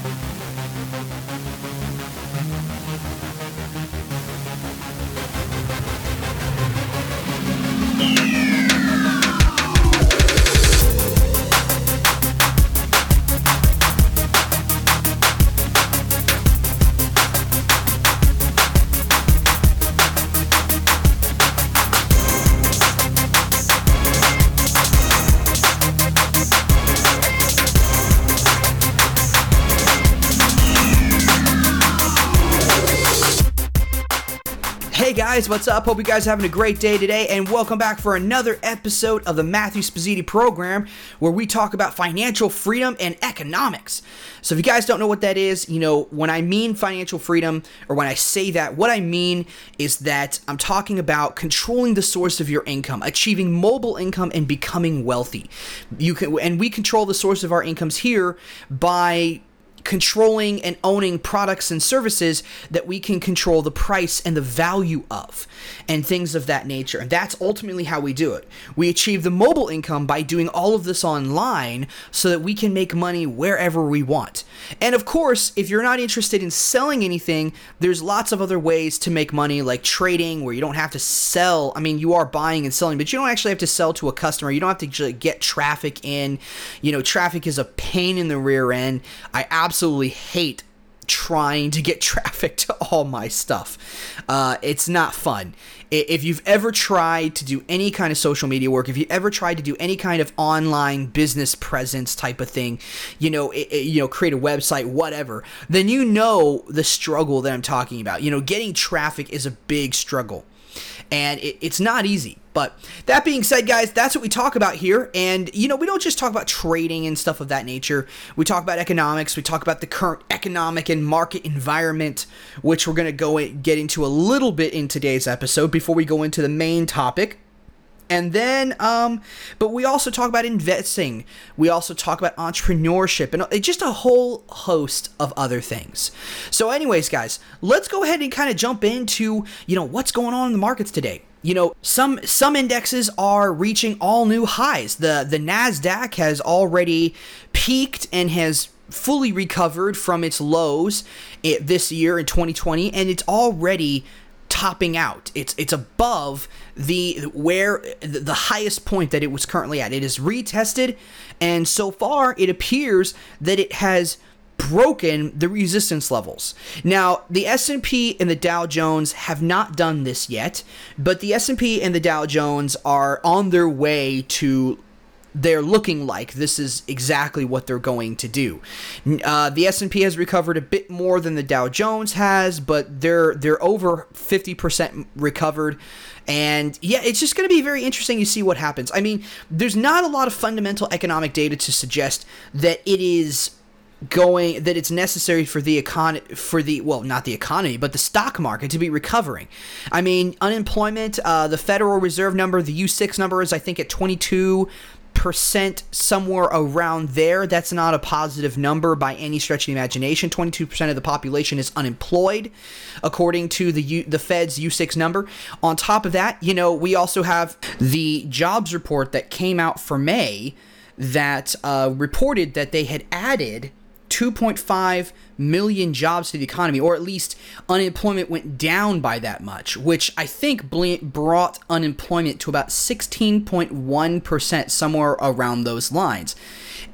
Hey guys, what's up? Hope you guys are having a great day today, and welcome back for another episode of the Matthew Spazzini program where we talk about financial freedom and economics. So, if you guys don't know what that is, you know, when I mean financial freedom, or when I say that, what I mean is that I'm talking about controlling the source of your income, achieving mobile income, and becoming wealthy. You can, and we control the source of our incomes here by controlling and owning products and services that we can control the price and the value of and things of that nature. And that's ultimately how we do it. We achieve the mobile income by doing all of this online so that we can make money wherever we want. And of course, if you're not interested in selling anything, there's lots of other ways to make money like trading where you don't have to sell. I mean, you are buying and selling, but you don't actually have to sell to a customer. You don't have to get traffic in. You know, traffic is a pain in the rear end. I absolutely absolutely hate trying to get traffic to all my stuff. Uh, it's not fun. If you've ever tried to do any kind of social media work, if you ever tried to do any kind of online business presence type of thing, you know, it, it, you know, create a website, whatever, then you know the struggle that I'm talking about. You know, getting traffic is a big struggle and it, it's not easy. But that being said, guys, that's what we talk about here. And, you know, we don't just talk about trading and stuff of that nature. We talk about economics. We talk about the current economic and market environment, which we're going to go get into a little bit in today's episode before we go into the main topic. And then, um, but we also talk about investing. We also talk about entrepreneurship and uh, just a whole host of other things. So, anyways, guys, let's go ahead and kind of jump into, you know, what's going on in the markets today. You know, some some indexes are reaching all new highs. The the Nasdaq has already peaked and has fully recovered from its lows eh, this year in 2020 and it's already topping out. It's it's above the where the highest point that it was currently at. It is retested, and so far it appears that it has broken the resistance levels. Now, the S&P and the Dow Jones have not done this yet, but the S&P and the Dow Jones are on their way to they're looking like this is exactly what they're going to do. Uh, the S&P has recovered a bit more than the Dow Jones has, but they're they're over 50% recovered. And yeah, it's just going to be very interesting to see what happens. I mean, there's not a lot of fundamental economic data to suggest that it is going that it's necessary for the econ for the well not the economy but the stock market to be recovering i mean unemployment uh, the federal reserve number the u6 number is i think at 22 percent somewhere around there. That's not a positive number by any stretch of the imagination. 22% of the population is unemployed, according to the U- the Fed's U6 number. On top of that, you know, we also have the jobs report that came out for May that uh, reported that they had added 2.5 million jobs to the economy, or at least unemployment went down by that much, which I think brought unemployment to about 16.1%, somewhere around those lines.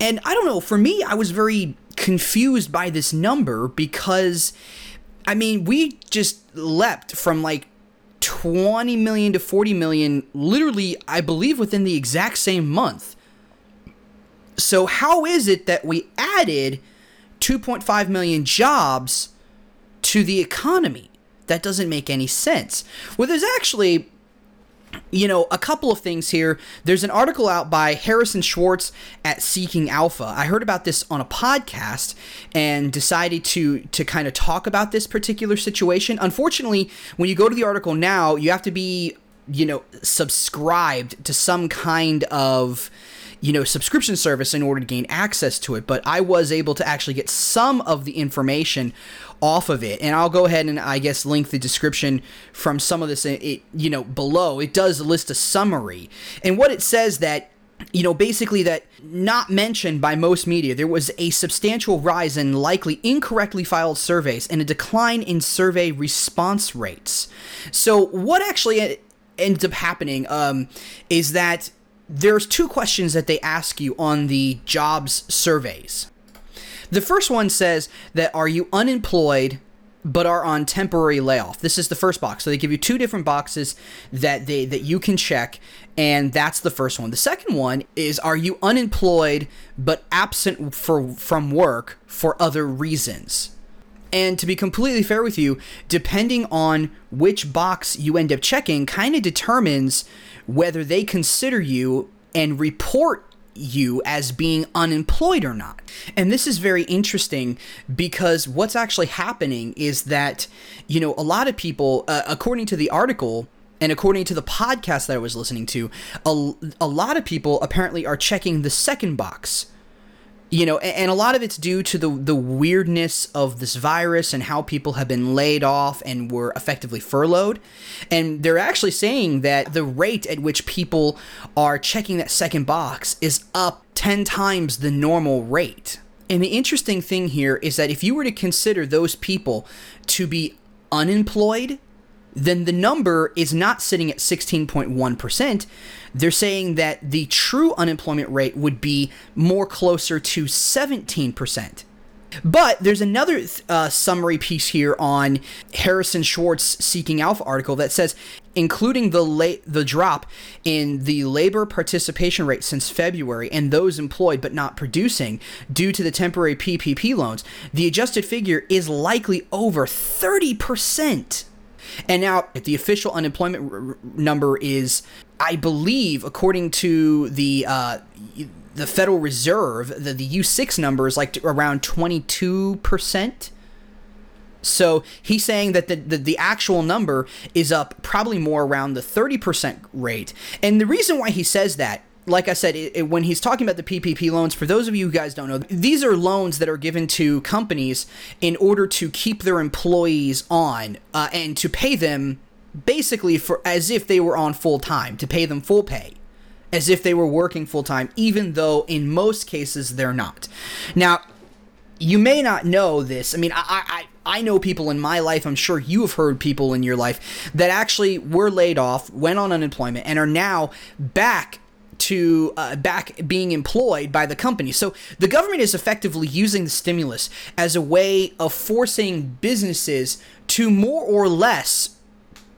And I don't know, for me, I was very confused by this number because, I mean, we just leapt from like 20 million to 40 million, literally, I believe, within the exact same month. So, how is it that we added 2.5 million jobs to the economy. That doesn't make any sense. Well, there's actually you know, a couple of things here. There's an article out by Harrison Schwartz at Seeking Alpha. I heard about this on a podcast and decided to to kind of talk about this particular situation. Unfortunately, when you go to the article now, you have to be, you know, subscribed to some kind of you know subscription service in order to gain access to it but i was able to actually get some of the information off of it. And i'll go ahead and i guess link the description from some of this it, you know below. It does list a summary. And what it says that you know, basically that not mentioned by most media, there was a substantial rise in likely incorrectly filed surveys and a decline in survey response rates. So, what actually ends up happening um, is that there's two questions that they ask you on the jobs surveys. The first one says that are you unemployed but are on temporary layoff. This is the first box. So they give you two different boxes that they that you can check and that's the first one. The second one is are you unemployed but absent for from work for other reasons? And to be completely fair with you, depending on which box you end up checking kind of determines whether they consider you and report you as being unemployed or not. And this is very interesting because what's actually happening is that, you know, a lot of people, uh, according to the article, and according to the podcast that I was listening to, a, a lot of people apparently are checking the second box you know and, a lot of it's due to the the weirdness of this virus and how people have been laid off and were effectively furloughed and they're actually saying that the rate at which people are checking that second box is up 10 times the normal rate and the interesting thing here is that if you were to consider those people to be unemployed then the number is not sitting at 16.1%. They're saying that the true unemployment rate would be more closer to 17%. But there's another uh, summary piece here on Harrison Schwartz Seeking Alpha article that says, including the la- the drop in the labor participation rate since February and those employed but not producing due to the temporary PPP loans, the adjusted figure is likely over 30 percent. And now, the official unemployment r- number is, I believe, according to the uh, the Federal Reserve, the, the U6 number is like around 22%. So he's saying that the, the, the, actual number is up probably more around the 30% rate. And the reason why he says that like I said, it, it, when he's talking about the PPP loans, for those of you guys don't know, these are loans that are given to companies in order to keep their employees on uh, and to pay them basically for as if they were on full time, to pay them full pay, as if they were working full time, even though in most cases they're not. Now, you may not know this. I mean, I, I I know people in my life, I'm sure you have heard people in your life that actually were laid off, went on unemployment, and are now back to uh, back being employed by the company. So the government is effectively using the stimulus as a way of forcing businesses to more or less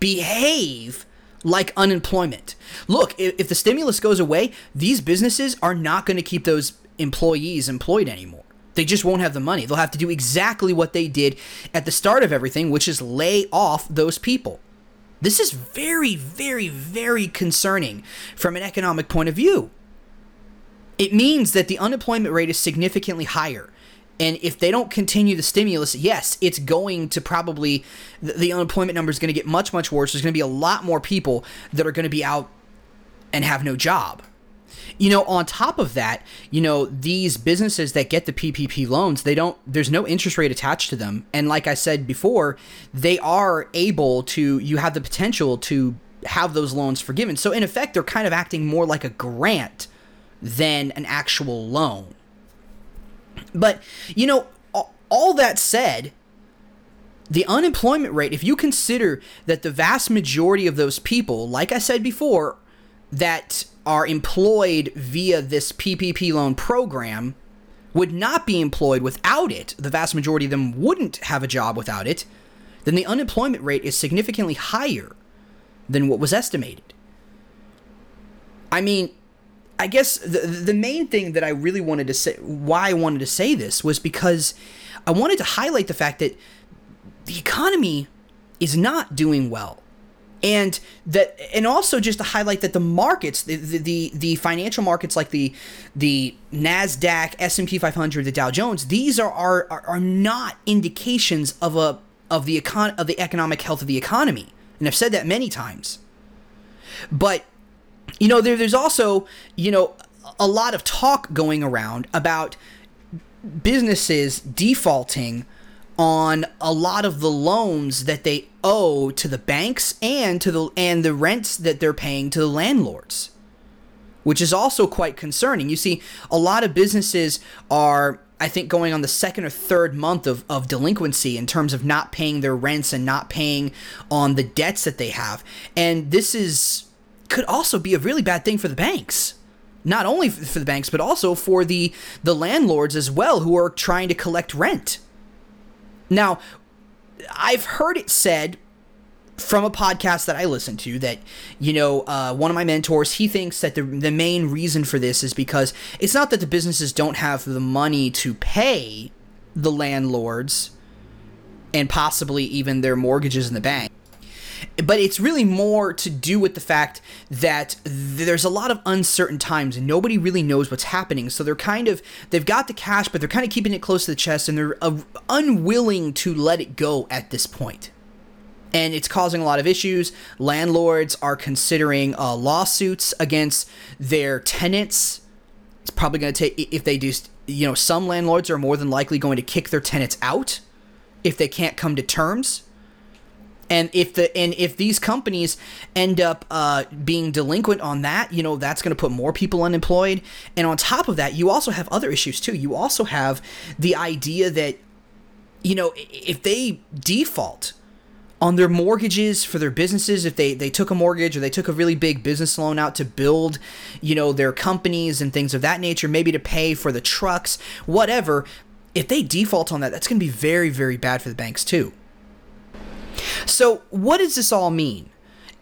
behave like unemployment. Look, if, if the stimulus goes away, these businesses are not going to keep those employees employed anymore. They just won't have the money. They'll have to do exactly what they did at the start of everything, which is lay off those people. This is very, very, very concerning from an economic point of view. It means that the unemployment rate is significantly higher. And if they don't continue the stimulus, yes, it's going to probably, the, unemployment number is going to get much, much worse. There's going to be a lot more people that are going to be out and have no job. You know, on top of that, you know, these businesses that get the PPP loans, they don't there's no interest rate attached to them. And like I said before, they are able to you have the potential to have those loans forgiven. So in effect, they're kind of acting more like a grant than an actual loan. But, you know, all that said, the unemployment rate, if you consider that the vast majority of those people, like I said before, that are employed via this PPP loan program would not be employed without it, the vast majority of them wouldn't have a job without it, then the unemployment rate is significantly higher than what was estimated. I mean, I guess the the main thing that I really wanted to say why I wanted to say this was because I wanted to highlight the fact that the economy is not doing well and that and also just to highlight that the markets the the, the financial markets like the the Nasdaq, S&P 500, the Dow Jones, these are are are not indications of a of the econ of the economic health of the economy. And I've said that many times. But you know there, there's also, you know, a lot of talk going around about businesses defaulting on a lot of the loans that they owe to the banks and to the and the rents that they're paying to the landlords. which is also quite concerning. You see, a lot of businesses are I think going on the second or third month of, of delinquency in terms of not paying their rents and not paying on the debts that they have. And this is could also be a really bad thing for the banks. Not only for the banks, but also for the the landlords as well who are trying to collect rent. Now, I've heard it said from a podcast that I listen to that, you know, uh, one of my mentors, he thinks that the, the main reason for this is because it's not that the businesses don't have the money to pay the landlords and possibly even their mortgages in the bank. But it's really more to do with the fact that there's a lot of uncertain times and nobody really knows what's happening. So they're kind of, they've got the cash, but they're kind of keeping it close to the chest and they're uh, unwilling to let it go at this point and it's causing a lot of issues. Landlords are considering uh, lawsuits against their tenants. It's probably going to take if they do. You know, some landlords are more than likely going to kick their tenants out if they can't come to terms. And if the and if these companies end up uh, being delinquent on that, you know that's going to put more people unemployed. And on top of that, you also have other issues too. You also have the idea that you know if they default on their mortgages for their businesses if they they took a mortgage or they took a really big business loan out to build you know their companies and things of that nature maybe to pay for the trucks whatever if they default on that that's going to be very very bad for the banks too so what does this all mean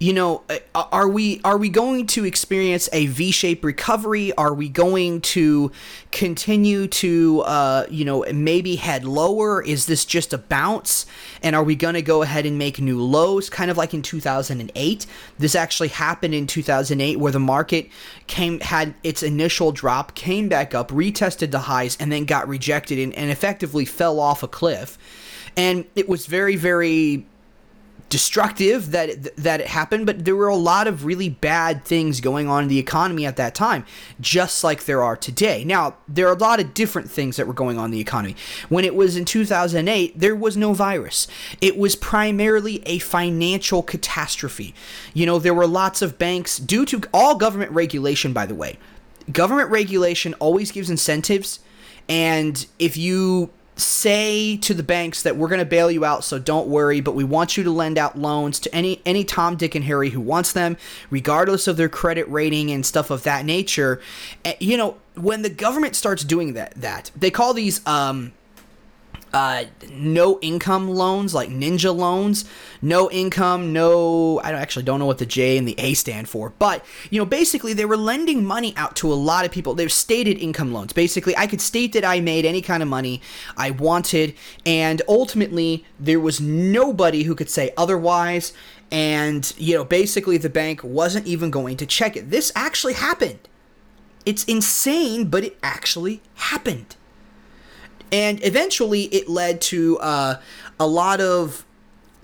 you know, uh, are we are we going to experience a V-shaped recovery? Are we going to continue to uh, you know maybe head lower? Is this just a bounce? And are we going to go ahead and make new lows, kind of like in 2008? This actually happened in 2008, where the market came had its initial drop, came back up, retested the highs, and then got rejected and, and effectively fell off a cliff. And it was very very destructive that that it happened, but there were a lot of really bad things going on in the economy at that time, just like there are today. Now, there are a lot of different things that were going on in the economy. When it was in 2008, there was no virus. It was primarily a financial catastrophe. You know, there were lots of banks due to all government regulation by the way. Government regulation always gives incentives and if you say to the banks that we're going to bail you out so don't worry but we want you to lend out loans to any any tom dick and harry who wants them regardless of their credit rating and stuff of that nature. You know when the government starts doing that that they call these um uh, no income loans, like ninja loans. No income, no. I actually don't know what the J and the A stand for, but you know, basically they were lending money out to a lot of people. They're stated income loans. Basically, I could state that I made any kind of money I wanted, and ultimately there was nobody who could say otherwise. And you know, basically the bank wasn't even going to check it. This actually happened. It's insane, but it actually happened. And eventually it led to uh, a lot of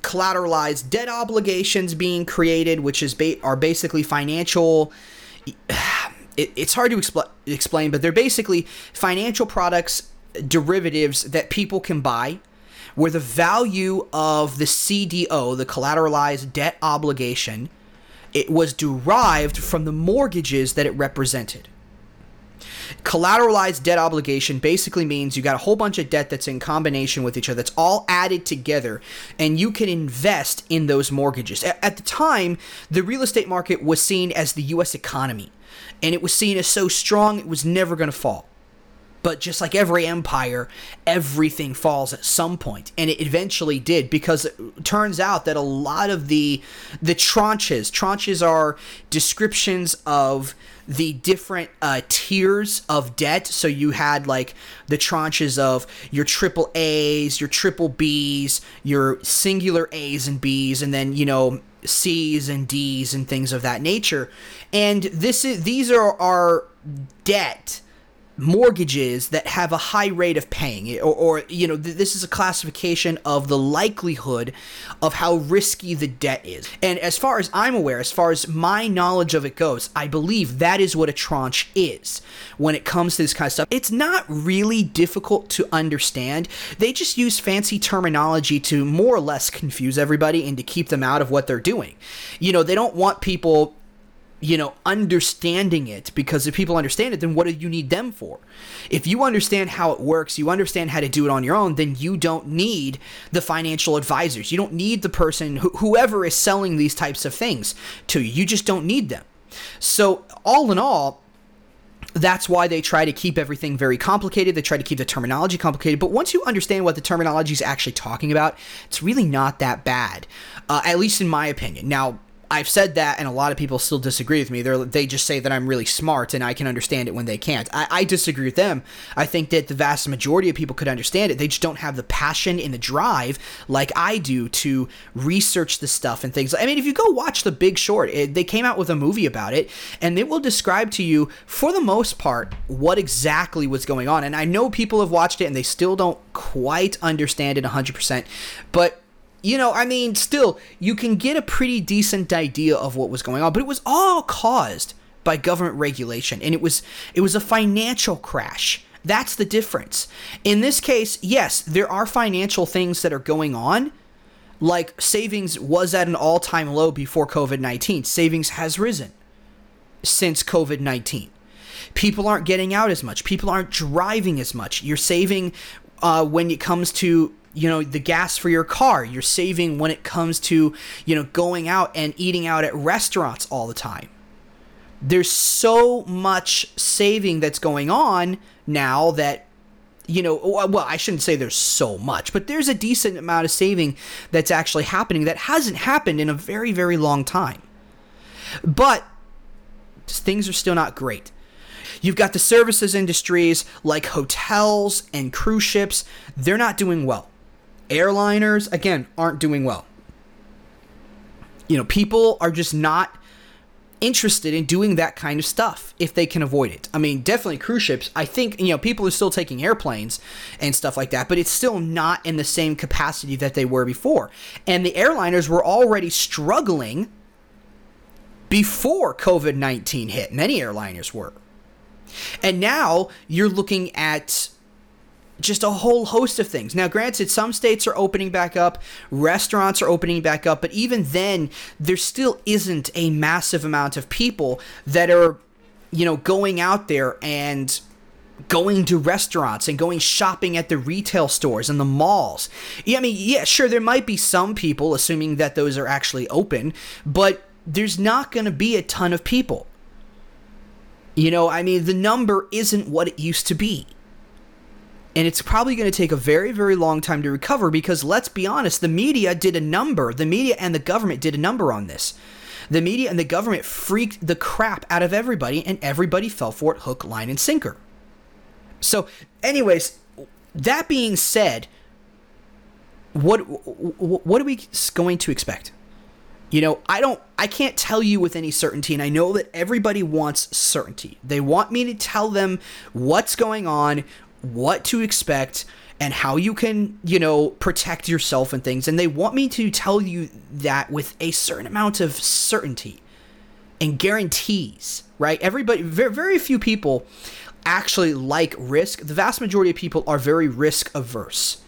collateralized debt obligations being created, which is ba- are basically financial. It, it's hard to expl- explain, but they're basically financial products, derivatives that people can buy, where the value of the CDO, the collateralized debt obligation, it was derived from the mortgages that it represented. Collateralized debt obligation basically means you got a whole bunch of debt that's in combination with each other, that's all added together, and you can invest in those mortgages. At the time, the real estate market was seen as the US economy, and it was seen as so strong it was never going to fall. But just like every empire, everything falls at some point, and it eventually did because it turns out that a lot of the the tranches, tranches are descriptions of the different uh, tiers of debt. So you had like the tranches of your triple A's, your triple B's, your singular A's and B's, and then you know C's and D's and things of that nature. And this is these are our debt mortgages that have a high rate of paying. Or, or you know th- this is a classification of the likelihood of how risky the debt is. And as far as i'm aware as far as my knowledge of it goes i believe that is what a tranche is when it comes to this kind of stuff. It's not really difficult to understand. They just use fancy terminology to more or less confuse everybody and to keep them out of what they're doing. You know they don't want people you know, understanding it because if people understand it, then what do you need them for? If you understand how it works, you understand how to do it on your own, then you don't need the financial advisors. You don't need the person, wh- whoever is selling these types of things to you. You just don't need them. So, all in all, that's why they try to keep everything very complicated. They try to keep the terminology complicated. But once you understand what the terminology is actually talking about, it's really not that bad, uh, at least in my opinion. Now, I've said that, and a lot of people still disagree with me. They they just say that I'm really smart and I can understand it when they can't. I, I disagree with them. I think that the vast majority of people could understand it. They just don't have the passion and the drive like I do to research the stuff and things. I mean, if you go watch The Big Short, it, they came out with a movie about it, and it will describe to you, for the most part, what exactly was going on. And I know people have watched it and they still don't quite understand it 100%, but you know, I mean, still, you can get a pretty decent idea of what was going on, but it was all caused by government regulation, and it was it was a financial crash. That's the difference. In this case, yes, there are financial things that are going on. Like savings was at an all-time low before COVID-19. Savings has risen since COVID-19. People aren't getting out as much. People aren't driving as much. You're saving uh, when it comes to you know the gas for your car. You're saving when it comes to you know going out and eating out at restaurants all the time. There's so much saving that's going on now that you know well i shouldn't say there's so much but there's a decent amount of saving that's actually happening that hasn't happened in a very very long time. But things are still not great. You've got the services industries like hotels and cruise ships, they're not doing well airliners again aren't doing well. You know people are just not interested in doing that kind of stuff if they can avoid it. I mean definitely cruise ships i think you know people are still taking airplanes and stuff like that but it's still not in the same capacity that they were before. And the airliners were already struggling before covid-19 hit. Many airliners were. And now you're looking at just a whole host of things. Now, granted, some states are opening back up, restaurants are opening back up, but even then, there still isn't a massive amount of people that are, you know, going out there and going to restaurants and going shopping at the retail stores and the malls. Yeah, I mean, yeah, sure, there might be some people, assuming that those are actually open, but there's not going to be a ton of people. You know, I mean, the number isn't what it used to be and it's probably going to take a very very long time to recover because let's be honest the media did a number. The media and the government did a number on this. The media and the government freaked the crap out of everybody and everybody fell for it hook line and sinker. So anyways that being said what what are we going to expect? You know i don't i can't tell you with any certainty and i know that everybody wants certainty. They want me to tell them what's going on what to expect and how you can, you know, protect yourself and things. And they want me to tell you that with a certain amount of certainty and guarantees, right? Everybody, very, very few people actually like risk. The vast majority of people are very risk averse.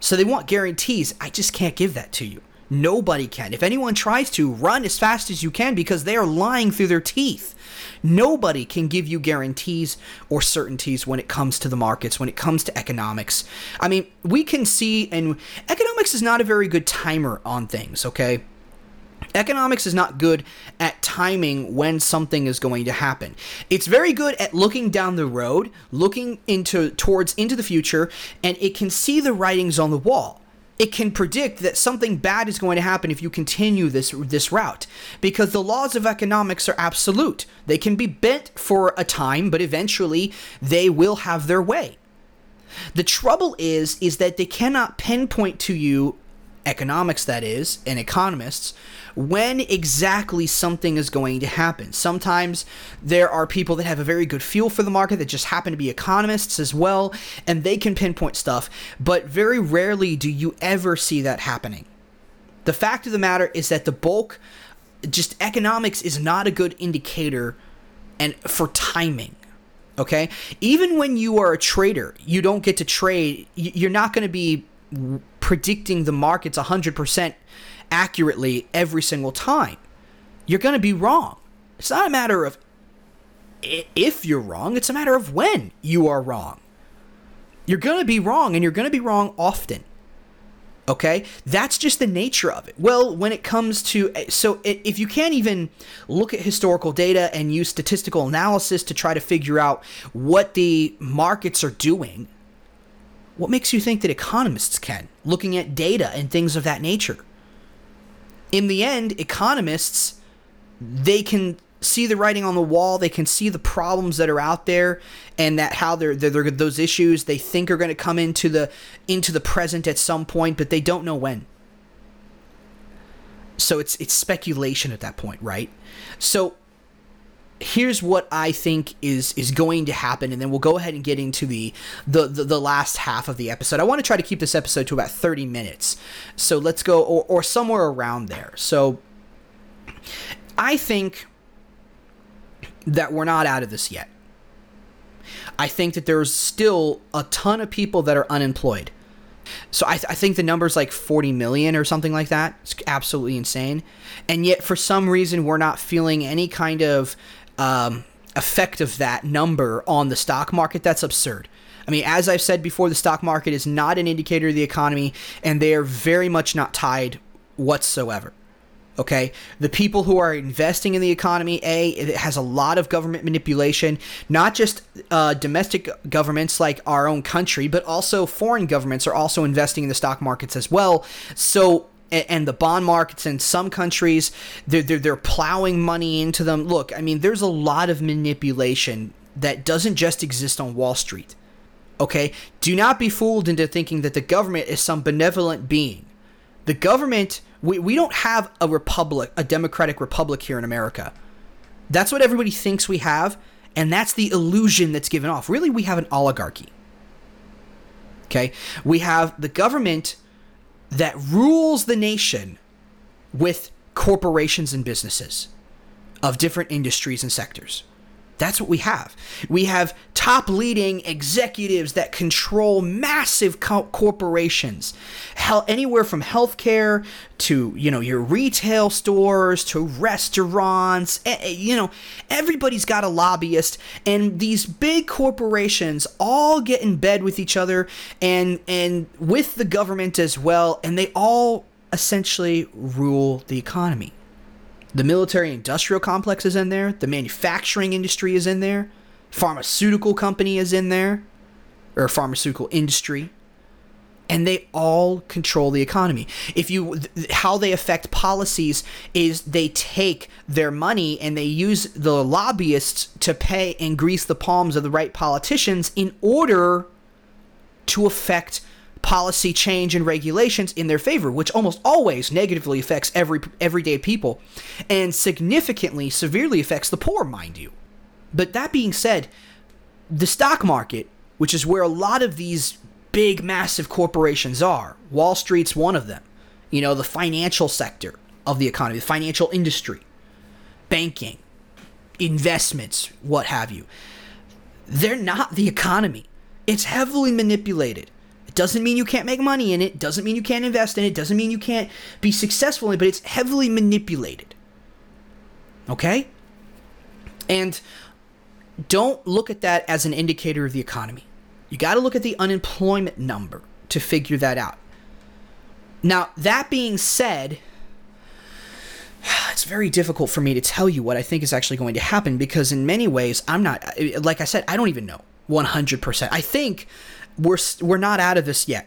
So they want guarantees. I just can't give that to you. Nobody can. If anyone tries to, run as fast as you can because they are lying through their teeth. Nobody can give you guarantees or certainties when it comes to the markets, when it comes to economics. I mean, we can see, and economics is not a very good timer on things, okay? Economics is not good at timing when something is going to happen. It's very good at looking down the road, looking into towards into the future, and it can see the writings on the wall it can predict that something bad is going to happen if you continue this this route because the laws of economics are absolute. They can be bent for a time, but eventually they will have their way. The trouble is is that they cannot pinpoint to you economics that is and economists when exactly something is going to happen. Sometimes there are people that have a very good feel for the market that just happen to be economists as well, and they can pinpoint stuff, but very rarely do you ever see that happening. The fact of the matter is that the bulk, just economics is not a good indicator and for timing okay even when you are a trader you don't get to trade you're not going to be predicting the markets 100% accurately every single time. You're going to be wrong. It's not a matter of if you're wrong, it's a matter of when you are wrong. You're going to be wrong, and you're going to be wrong often. Okay? That's just the nature of it. Well, when it comes to. Eh, so, if you can't even look at historical data and use statistical analysis to try to figure out what the markets are doing, what makes you think that economists can, looking at data and things of that nature? In the end, economists, they can see the writing on the wall. They can see the problems that are out there, and that how they're, they're, they're those issues they think are going to come into the into the present at some point, but they don't know when. So it's it's speculation at that point, right? So here's what I think is is going to happen, and then we'll go ahead and get into the the the, the last half of the episode. I want to try to keep this episode to about 30 minutes, so let's go or, or somewhere around there. So I think that we're not out of this yet. I think that there's still a ton of people that are unemployed. So I, th- I think the number's like 40 million or something like that. It's absolutely insane. And yet, for some reason, we're not feeling any kind of um, effect of that number on the stock market. That's absurd. I mean, as I've said before, the stock market is not an indicator of the economy, and they are very much not tied whatsoever. Okay, the people who are investing in the economy, a it has a lot of government manipulation, not just uh, domestic governments like our own country, but also foreign governments are also investing in the stock markets as well. So and the bond markets in some countries they're, they're, they're plowing money into them look i mean there's a lot of manipulation that doesn't just exist on wall street okay do not be fooled into thinking that the government is some benevolent being the government we, we don't have a republic, a democratic republic here in America. That's what everybody thinks we have, and that's the illusion that's given off. Really, we have an oligarchy. Okay? We have the government that rules the nation with corporations and businesses of different industries and sectors. That's what we have. We have top leading executives that control massive co- corporations, Hell, anywhere from healthcare to you know your retail stores to restaurants. You know, everybody's got a lobbyist, and these big corporations all get in bed with each other and and with the government as well, and they all essentially rule the economy. The military industrial complex is in there. The manufacturing industry is in there. Pharmaceutical company is in there, or pharmaceutical industry. And they all control the economy. If you, how they affect policies is they take their money and they use the lobbyists to pay and grease the palms of the right politicians in order to affect policy change and regulations in their favor, which almost always negatively affects every everyday people and significantly severely affects the poor, mind you. But that being said, the stock market, which is where a lot of these big massive corporations are, Wall Street's one of them. You know, the financial sector of the economy, the financial industry, banking, investments, what have you. They're not the economy. It's heavily manipulated doesn't mean you can't make money in it, doesn't mean you can't invest in it, doesn't mean you can't be successful in it, but it's heavily manipulated. Okay? And don't look at that as an indicator of the economy. You got to look at the unemployment number to figure that out. Now, that being said, it's very difficult for me to tell you what I think is actually going to happen because, in many ways, I'm not, like I said, I don't even know 100%. I think we're we're not out of this yet.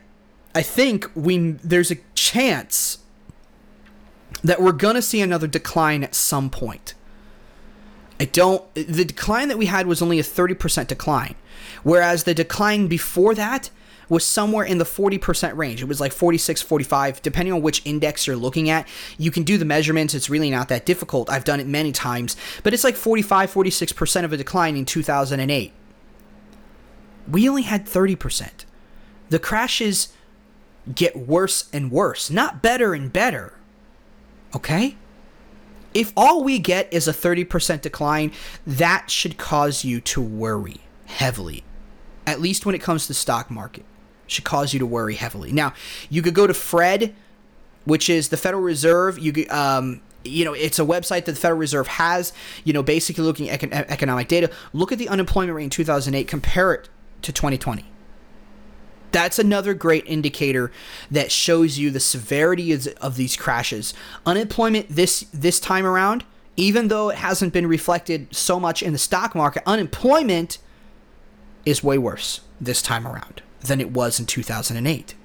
I think we there's a chance that we're going to see another decline at some point. I don't the decline that we had was only a 30% decline, whereas the decline before that was somewhere in the 40% range. It was like 46, 45, depending on which index you're looking at. You can do the measurements, it's really not that difficult. I've done it many times, but it's like 45, 46% of a decline in 2008 we only had 30%. The crashes get worse and worse, not better and better. Okay? If all we get is a 30% decline, that should cause you to worry heavily. At least when it comes to the stock market. Should cause you to worry heavily. Now, you could go to Fred, which is the Federal Reserve. You um, you know, it's a website that the Federal Reserve has, you know, basically looking at econ- economic data. Look at the unemployment rate in 2008, compare it to 2020. That's another great indicator that shows you the severity of, these crashes. Unemployment this this time around, even though it hasn't been reflected so much in the stock market, unemployment is way worse this time around than it was in 2008.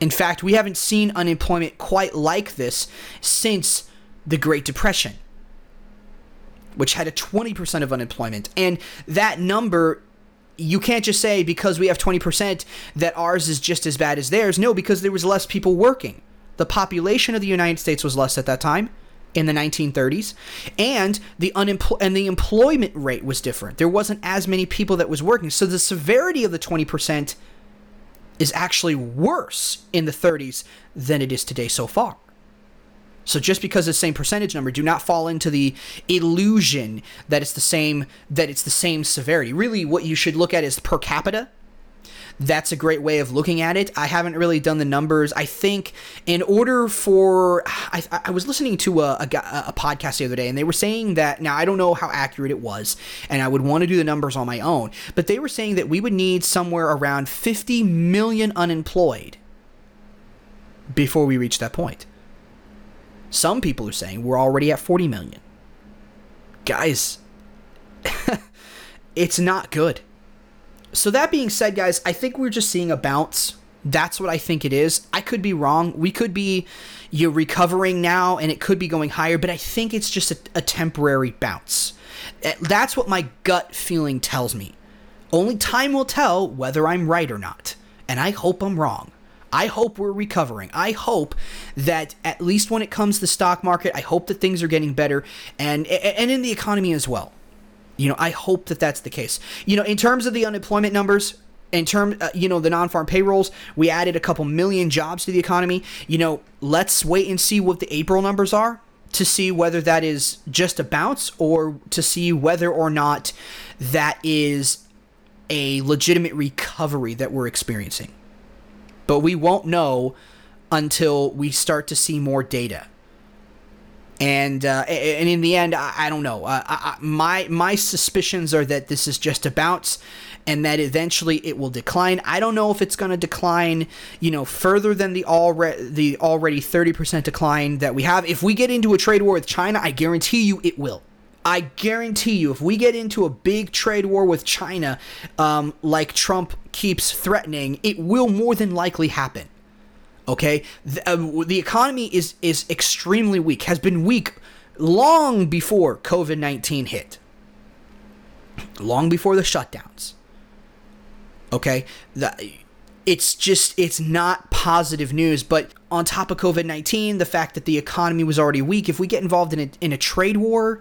In fact, we haven't seen unemployment quite like this since the Great Depression, which had a 20% of unemployment. And that number, you can't just say because we have 20% that ours is just as bad as theirs. No, because there was less people working. The population of the United States was less at that time in the 1930s and the unempl- and the employment rate was different there wasn't as many people that was working so the severity of the 20% is actually worse in the 30s than it is today so far. So just because it's the same percentage number, do not fall into the illusion that it's the same that it's the same severity. Really what you should look at is per capita that's a great way of looking at it. I haven't really done the numbers. I think in order for, I, I was listening to a, a, a, podcast the other day, and they were saying that, now I don't know how accurate it was, and I would want to do the numbers on my own, but they were saying that we would need somewhere around 50 million unemployed before we reach that point. Some people are saying we're already at 40 million. Guys, it's not good. So that being said, guys, I think we're just seeing a bounce. That's what I think it is. I could be wrong. We could be you're recovering now and it could be going higher, but I think it's just a, a temporary bounce. Eh, that's what my gut feeling tells me. Only time will tell whether I'm right or not. And I hope I'm wrong. I hope we're recovering. I hope that at least when it comes to the stock market, I hope that things are getting better and and in the economy as well. You know, I hope that that's the case. You know, in terms of the unemployment numbers, in terms, uh, you know, the non-farm payrolls, we added a couple million jobs to the economy. You know, let's wait and see what the April numbers are to see whether that is just a bounce or to see whether or not that is a legitimate recovery that we're experiencing. But we won't know until we start to see more data and uh, and in the end, I, I don't know. Uh, I, my my suspicions are that this is just a bounce, and that eventually it will decline. I don't know if it's going to decline, you know, further than the already the already thirty percent decline that we have. If we get into a trade war with China, I guarantee you it will. I guarantee you, if we get into a big trade war with China, um, like Trump keeps threatening, it will more than likely happen. Okay, the, uh, the economy is is extremely weak. Has been weak long before COVID nineteen hit. Long before the shutdowns. Okay, the, it's just it's not positive news. But on top of COVID nineteen, the fact that the economy was already weak, if we get involved in a, in a trade war,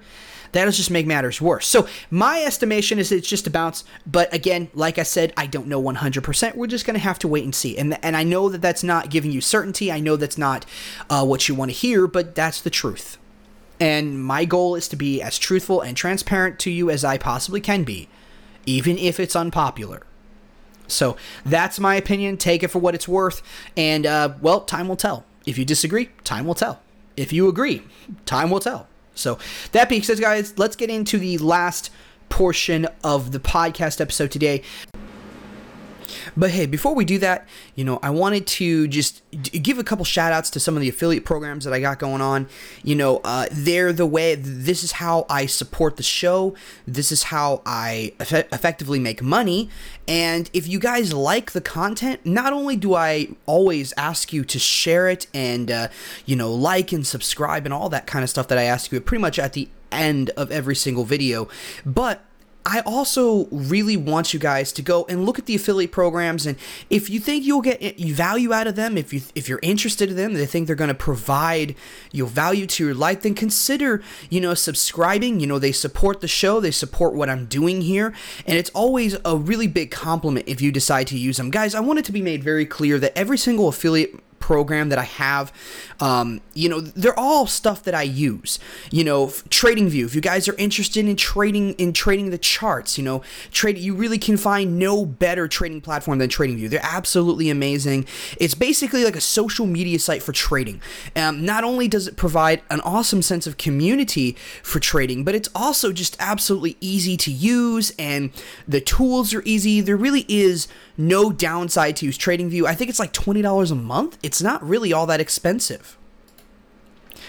that'll just make matters worse. So my estimation is it's just a bounce, but again, like I said, I don't know 100%. We're just going to have to wait and see. And and I know that that's not giving you certainty. I know that's not uh, what you want to hear, but that's the truth. And my goal is to be as truthful and transparent to you as I possibly can be, even if it's unpopular. So that's my opinion. Take it for what it's worth. And, uh, well, time will tell. If you disagree, time will tell. If you agree, time will tell. So, that being said, guys, let's get into the last portion of the podcast episode today. But hey, before we do that, you know, I wanted to just give a couple shout outs to some of the affiliate programs that I got going on. You know, uh, they're the way, this is how I support the show. This is how I eff- effectively make money. And if you guys like the content, not only do I always ask you to share it and, uh, you know, like and subscribe and all that kind of stuff that I ask you pretty much at the end of every single video, but I also really want you guys to go and look at the affiliate programs and if you think you'll get value out of them, if you if you're interested in them, they think they're going to provide you value to your life, then consider, you know, subscribing. You know, they support the show, they support what I'm doing here, and it's always a really big compliment if you decide to use them. Guys, I want it to be made very clear that every single affiliate program that I have. Um, you know, they're all stuff that I use. You know, Trading View. If you guys are interested in trading in trading the charts, you know, trade you really can find no better trading platform than Trading View. They're absolutely amazing. It's basically like a social media site for trading. Um, not only does it provide an awesome sense of community for trading, but it's also just absolutely easy to use and the tools are easy. There really is no downside to use TradingView. I think it's like $20 a month. It's not really all that expensive.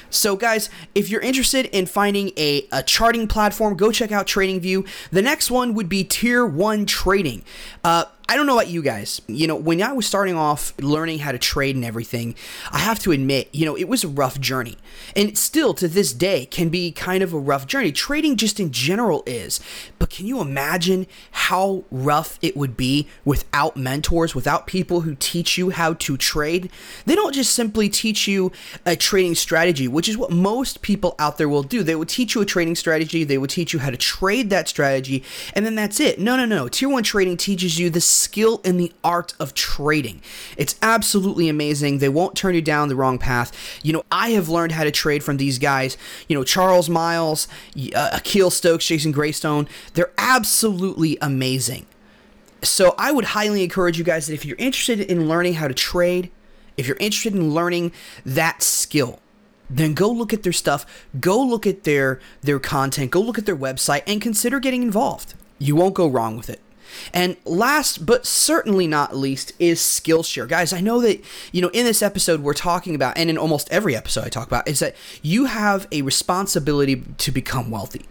So, guys, if you're interested in finding a, a charting platform, go check out TradingView. The next one would be Tier 1 Trading. Uh, I don't know about you guys. You know, when I was starting off learning how to trade and everything, I have to admit, you know, it was a rough journey. And still to this day can be kind of a rough journey. Trading just in general is. But can you imagine how rough it would be without mentors, without people who teach you how to trade? They don't just simply teach you a trading strategy, which is what most people out there will do. They will teach you a trading strategy, they will teach you how to trade that strategy, and then that's it. No, no, no. Tier 1 trading teaches you the skill in the art of trading. It's absolutely amazing. They won't turn you down the wrong path. You know, I have learned how to trade from these guys. You know, Charles Miles, uh, Akil Stokes, Jason Graystone. They're absolutely amazing. So I would highly encourage you guys that if you're interested in learning how to trade, if you're interested in learning that skill, then go look at their stuff, go look at their their content, go look at their website and consider getting involved. You won't go wrong with it. And last but certainly not least is Skillshare. Guys, I know that, you know, in this episode we're talking about, and in almost every episode I talk about, is that you have a responsibility to become wealthy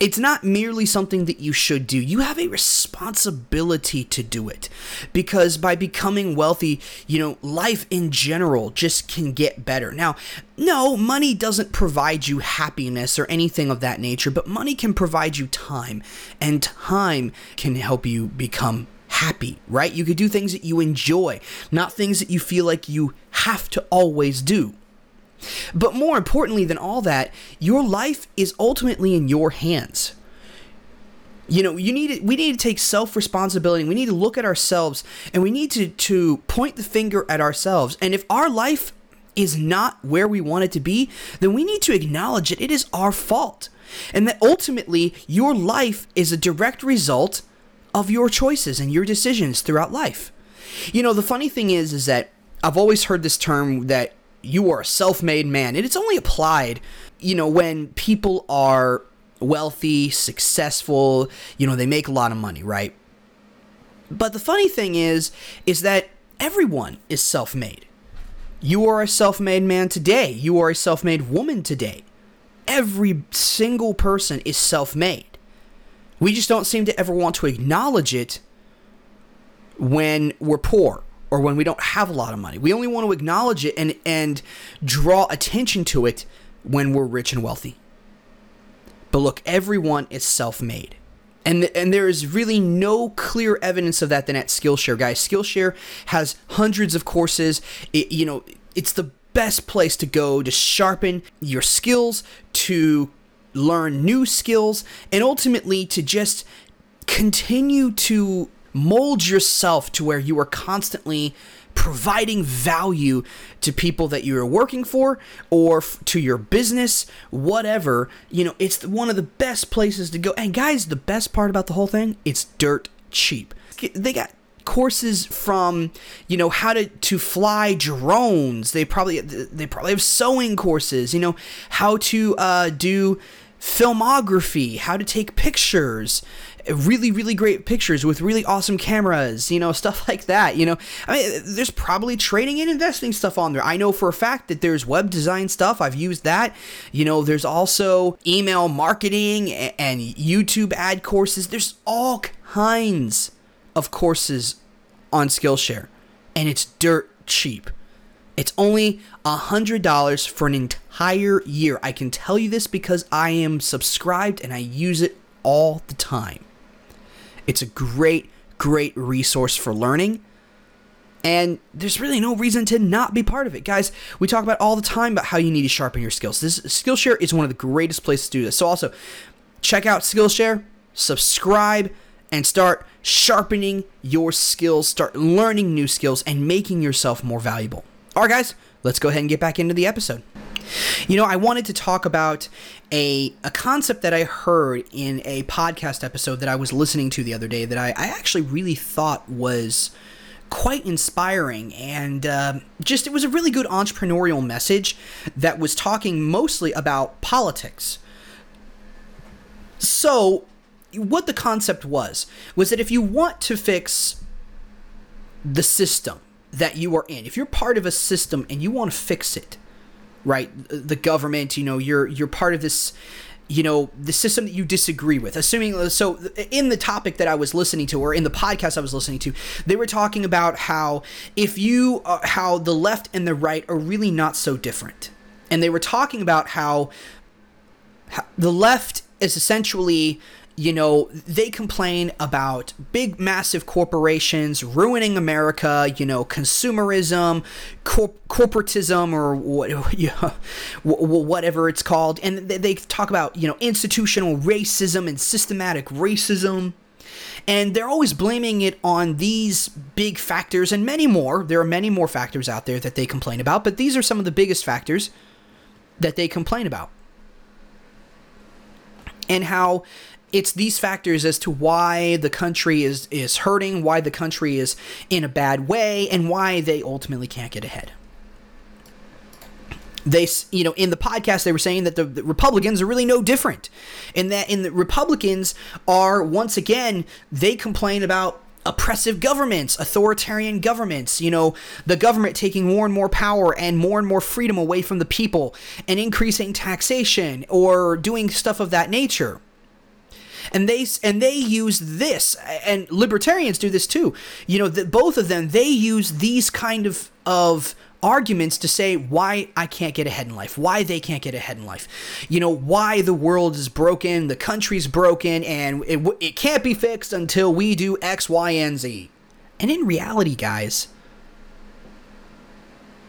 it's not merely something that you should do. You have a responsibility to do it. Because by becoming wealthy, you know, life in general just can get better. Now, no, money doesn't provide you happiness or anything of that nature, but money can provide you time, and time can help you become happy, right? You could do things that you enjoy, not things that you feel like you have to always do. But more importantly than all that, your life is ultimately in your hands. You know, you need to, we need to take self responsibility. We need to look at ourselves and we need to, to point the finger at ourselves. And if our life is not where we want it to be, then we need to acknowledge it. It is our fault. And that ultimately, your life is a direct result of your choices and your decisions throughout life. You know, the funny thing is, is that I've always heard this term that you are a self-made man and it's only applied you know when people are wealthy successful you know they make a lot of money right? But the funny thing is is that everyone is self-made. You are a self-made man today. You are a self-made woman today. Every single person is self-made. We just don't seem to ever want to acknowledge it when we're poor or when we don't have a lot of money. We only want to acknowledge it and and draw attention to it when we're rich and wealthy. But look, everyone is self-made. And, and there is really no clear evidence of that than at Skillshare, guys. Skillshare has hundreds of courses. It, you know, it's the best place to go to sharpen your skills, to learn new skills, and ultimately to just continue to mold yourself to where you are constantly providing value to people that you're working for or f- to your business, whatever, you know, it's one of the best places to go. And guys, the best part about the whole thing, it's dirt cheap. They got courses from you know how to to fly drones they probably they probably have sewing courses you know how to uh, do filmography how to take pictures really really great pictures with really awesome cameras you know stuff like that you know. I mean there's probably trading and investing stuff on there. I know for a fact that there's web design stuff. I've used that. You know there's also email marketing and youtube ad courses. There's all kinds of courses on skillshare and it's dirt cheap it's only a $100 for an entire year. I can tell you this because I am subscribed and I use it all the time. It's a great, great resource for learning. And there's really no reason to not be part of it. Guys, we talk about all the time about how you need to sharpen your skills. This Skillshare is one of the greatest places to do this. So also, check out Skillshare, subscribe, and start sharpening your skills, start learning new skills and making yourself more valuable. All right, guys, let's go ahead and get back into the episode. You know, I wanted to talk about a, a concept that I heard in a podcast episode that I was listening to the other day that I, I actually really thought was quite inspiring and uh, just it was a really good entrepreneurial message that was talking mostly about politics. So, what the concept was was that if you want to fix the system that you are in, if you're part of a system and you want to fix it, right? The government, you know, you're you're part of this you know the system that you disagree with assuming so in the topic that i was listening to or in the podcast i was listening to they were talking about how if you uh, how the left and the right are really not so different and they were talking about how, how the left is essentially you know, they complain about big, massive corporations ruining America, you know, consumerism, corporatism, or what, you know, whatever it's called. And they talk about, you know, institutional racism and systematic racism. And they're always blaming it on these big factors and many more. There are many more factors out there that they complain about, but these are some of the biggest factors that they complain about. And how it's these factors as to why the country is is hurting, why the country is in a bad way, and why they ultimately can't get ahead. They, you know, in the podcast, they were saying that the, the Republicans are really no different, and that in the Republicans are once again they complain about oppressive governments, authoritarian governments, you know, the government taking more and more power and more and more freedom away from the people and increasing taxation or doing stuff of that nature and they and they use this and libertarians do this too you know that both of them they use these kind of of arguments to say why I can't get ahead in life, why they can't get ahead in life, you know, why the world is broken, the country's broken, and it, it can't be fixed until we do X, Y, and Z. And in reality, guys,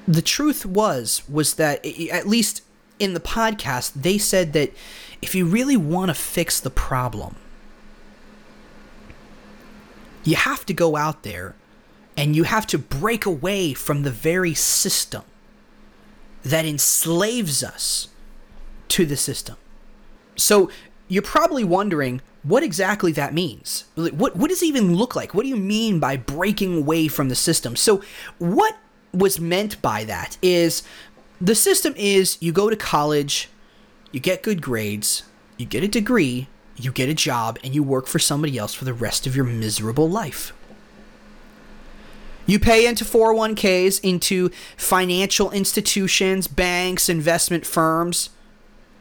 the truth was was that at least in the podcast they said that if you really want to fix the problem, you have to go out there and you have to break away from the very system that enslaves us to the system. So you're probably wondering what exactly that means. What what does it even look like? What do you mean by breaking away from the system? So what was meant by that is the system is you go to college, you get good grades, you get a degree, you get a job, and you work for somebody else for the rest of your miserable life. You pay into 401ks, into financial institutions, banks, investment firms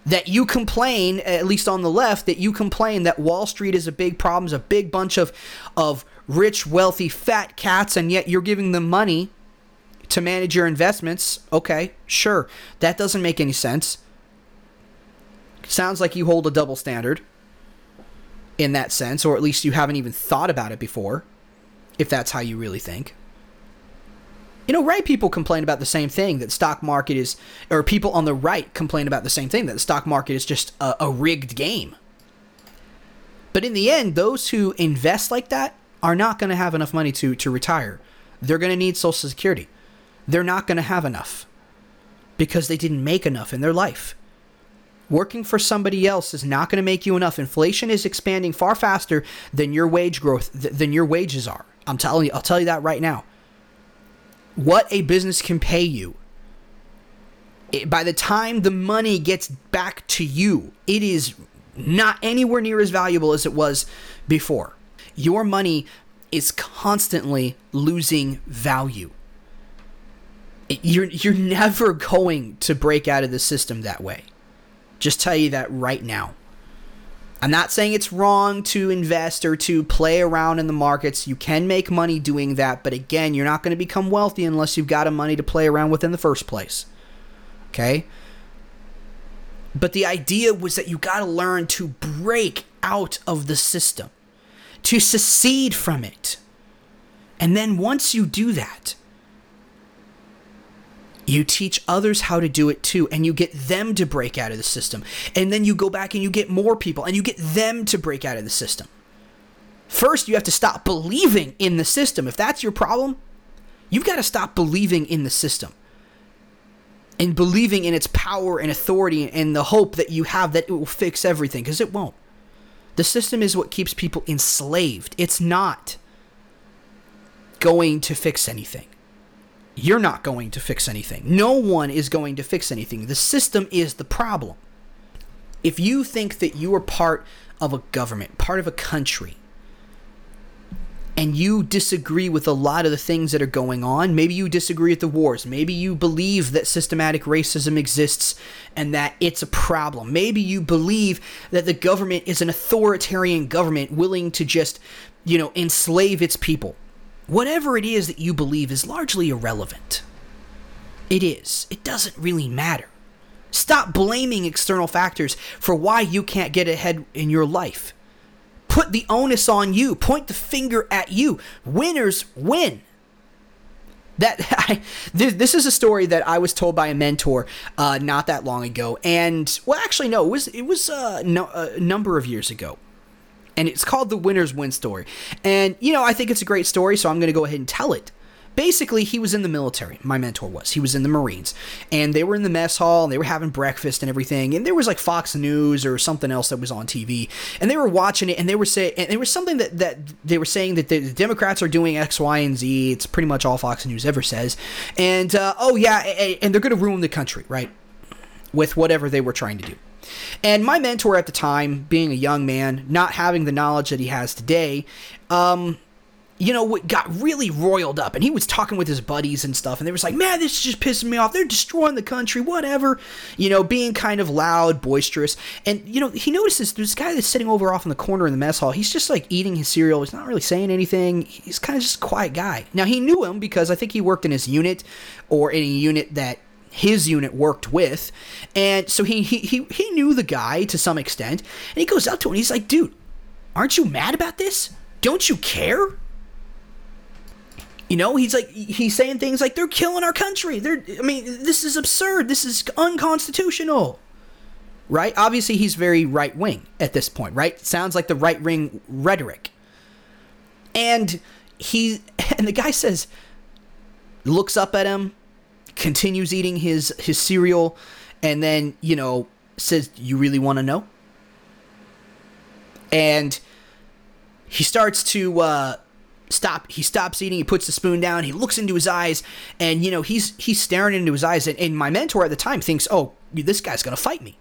that you complain, at least on the left, that you complain that Wall Street is a big problem, is a big bunch of, of rich, wealthy, fat cats, and yet you're giving them money to manage your investments. Okay, sure. That doesn't make any sense. Sounds like you hold a double standard in that sense, or at least you haven't even thought about it before, if that's how you really think. You know, right people complain about the same thing that stock market is, or people on the right complain about the same thing that the stock market is just a, a rigged game. But in the end, those who invest like that are not going to have enough money to, to retire. They're going to need Social Security. They're not going to have enough because they didn't make enough in their life. Working for somebody else is not going to make you enough. Inflation is expanding far faster than your wage growth th- than your wages are. I'm telling you, I'll tell you that right now. What a business can pay you it, by the time the money gets back to you, it is not anywhere near as valuable as it was before. Your money is constantly losing value. You're you're never going to break out of the system that way. Just tell you that right now. I'm not saying it's wrong to invest or to play around in the markets. You can make money doing that, but again, you're not going to become wealthy unless you've got a money to play around with in the first place. Okay? But the idea was that you got to learn to break out of the system, to secede from it. And then once you do that, you teach others how to do it too, and you get them to break out of the system. And then you go back and you get more people, and you get them to break out of the system. First, you have to stop believing in the system. If that's your problem, you've got to stop believing in the system. and believing in its power and authority and the hope that you have that it will fix everything because it won't. The system is what keeps people enslaved. It's not going to fix anything. You're not going to fix anything. No one is going to fix anything. The system is the problem. If you think that you are part of a government, part of a country, and you disagree with a lot of the things that are going on, maybe you disagree with the wars, maybe you believe that systematic racism exists and that it's a problem, maybe you believe that the government is an authoritarian government willing to just, you know, enslave its people. Whatever it is that you believe is largely irrelevant. It is. It doesn't really matter. Stop blaming external factors for why you can't get ahead in your life put the onus on you, point the finger at you. Winners win. That I, this is a story that I was told by a mentor uh, not that long ago, and well, actually, no, it was it was uh, no, a number of years ago, and it's called the Winners Win story. And you know, I think it's a great story, so I'm going to go ahead and tell it. Basically he was in the military my mentor was. He was in the marines. And they were in the mess hall and they were having breakfast and everything and there was like fox news or something else that was on tv and they were watching it and they were saying and there was something that, that they were saying that the democrats are doing x y and z. It's pretty much all fox news ever says. And uh, oh yeah and they're going to ruin the country right with whatever they were trying to do and my mentor at the time, being a young man, not having the knowledge that he has today, um, you know, got really roiled up, and he was talking with his buddies and stuff, and they was like, "Man, this is just pissing me off. They're destroying the country, whatever." You know, being kind of loud, boisterous, and you know, he notices this guy that's sitting over off in the corner in the mess hall. He's just like eating his cereal. He's not really saying anything. He's kind of just a quiet guy. Now he knew him because I think he worked in his unit or in a unit that his unit worked with, and so he he he, he knew the guy to some extent, and he goes up to him. and He's like, "Dude, aren't you mad about this? Don't you care?" You know, he's like he's saying things like they're killing our country. They're I mean, this is absurd. This is unconstitutional. Right? Obviously he's very right wing at this point, right? Sounds like the right wing rhetoric. And he and the guy says looks up at him, continues eating his his cereal and then, you know, says, "You really want to know?" And he starts to uh stop he stops eating he puts the spoon down he looks into his eyes and you know he's he's staring into his eyes and, and my mentor at the time thinks oh this guy's gonna fight me.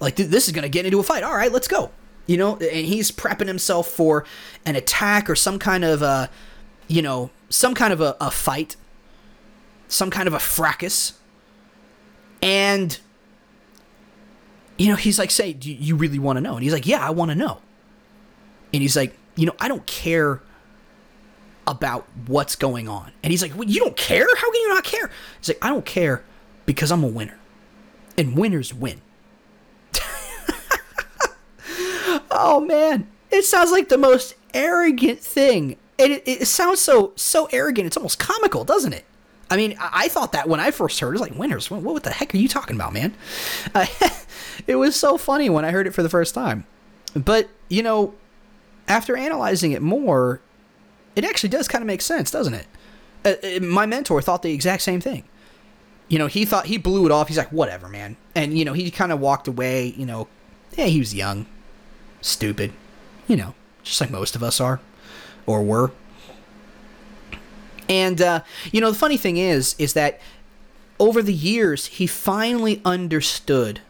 Like th- this is gonna get into a fight. All right let's go. You know and he's prepping himself for an attack or some kind of a you know some kind of a, a fight some kind of a fracas and you know he's like say do you really want to know and he's like yeah i want to know and he's like you know i don't care about what's going on. And he's like, well, You don't care? How can you not care? He's like, I don't care because I'm a winner. And winners win. oh, man. It sounds like the most arrogant thing. It, it, it, sounds so so arrogant. It's almost comical, doesn't it? I mean, I, thought that when I first heard it, it was like, winners? What, what the heck are you talking about, man? Uh, it was so funny when I heard it for the first time. But, you know, after analyzing it more, it actually does kind of make sense, doesn't it? Uh, uh, my mentor thought the exact same thing. You know, he thought he blew it off. He's like, whatever, man. And, you know, he kind of walked away. You know, yeah, he was young, stupid, you know, just like most of us are or were. And, uh, you know, the funny thing is, is that over the years, he finally understood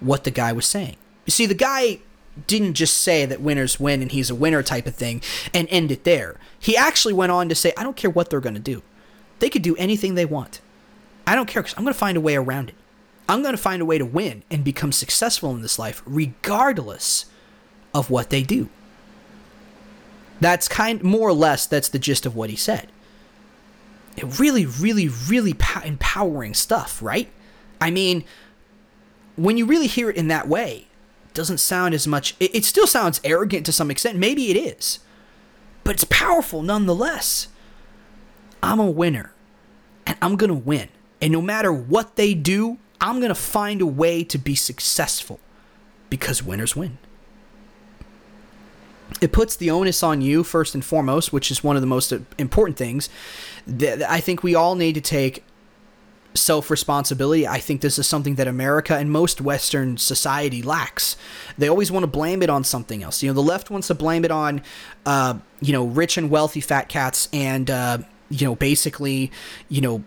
what the guy was saying. You see, the guy didn't just say that winners win and he's a winner type of thing and end it there. He actually went on to say, I don't care what they're going to do. They could do anything they want. I don't care because I'm going to find a way around it. I'm going to find a way to win and become successful in this life regardless of what they do. That's kind more or less that's the gist of what he said. It really really really empowering stuff, right? I mean, when you really hear it in that way, it doesn't sound as much. It, it still sounds arrogant to some extent. Maybe it is, but it's powerful nonetheless. I'm a winner, and I'm gonna win. And no matter what they do, I'm gonna find a way to be successful because winners win. It puts the onus on you first and foremost, which is one of the most uh, important things that I think we all need to take self responsibility. I think this is something that America and most Western society lacks. They always want to blame it on something else. You know, the left wants to blame it on, uh, you know, rich and wealthy fat cats and, uh, you know, basically, you know,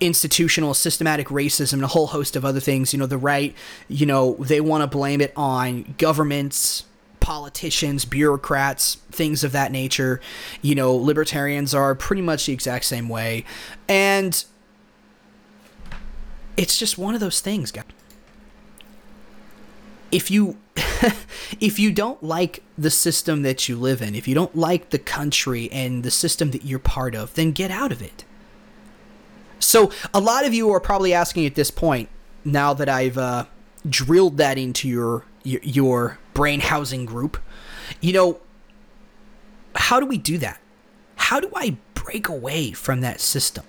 institutional systematic racism and a whole host of other things you know the right you know they want to blame it on governments politicians bureaucrats things of that nature. You know libertarians are pretty much the exact same way. And it's just one of those things guys. If you if you don't like the system that you live in if you don't like the country and the system that you're part of then get out of it. So a lot of you are probably asking at this point, now that I've uh, drilled that into your, your your brain housing group, you know, how do we do that? How do I break away from that system?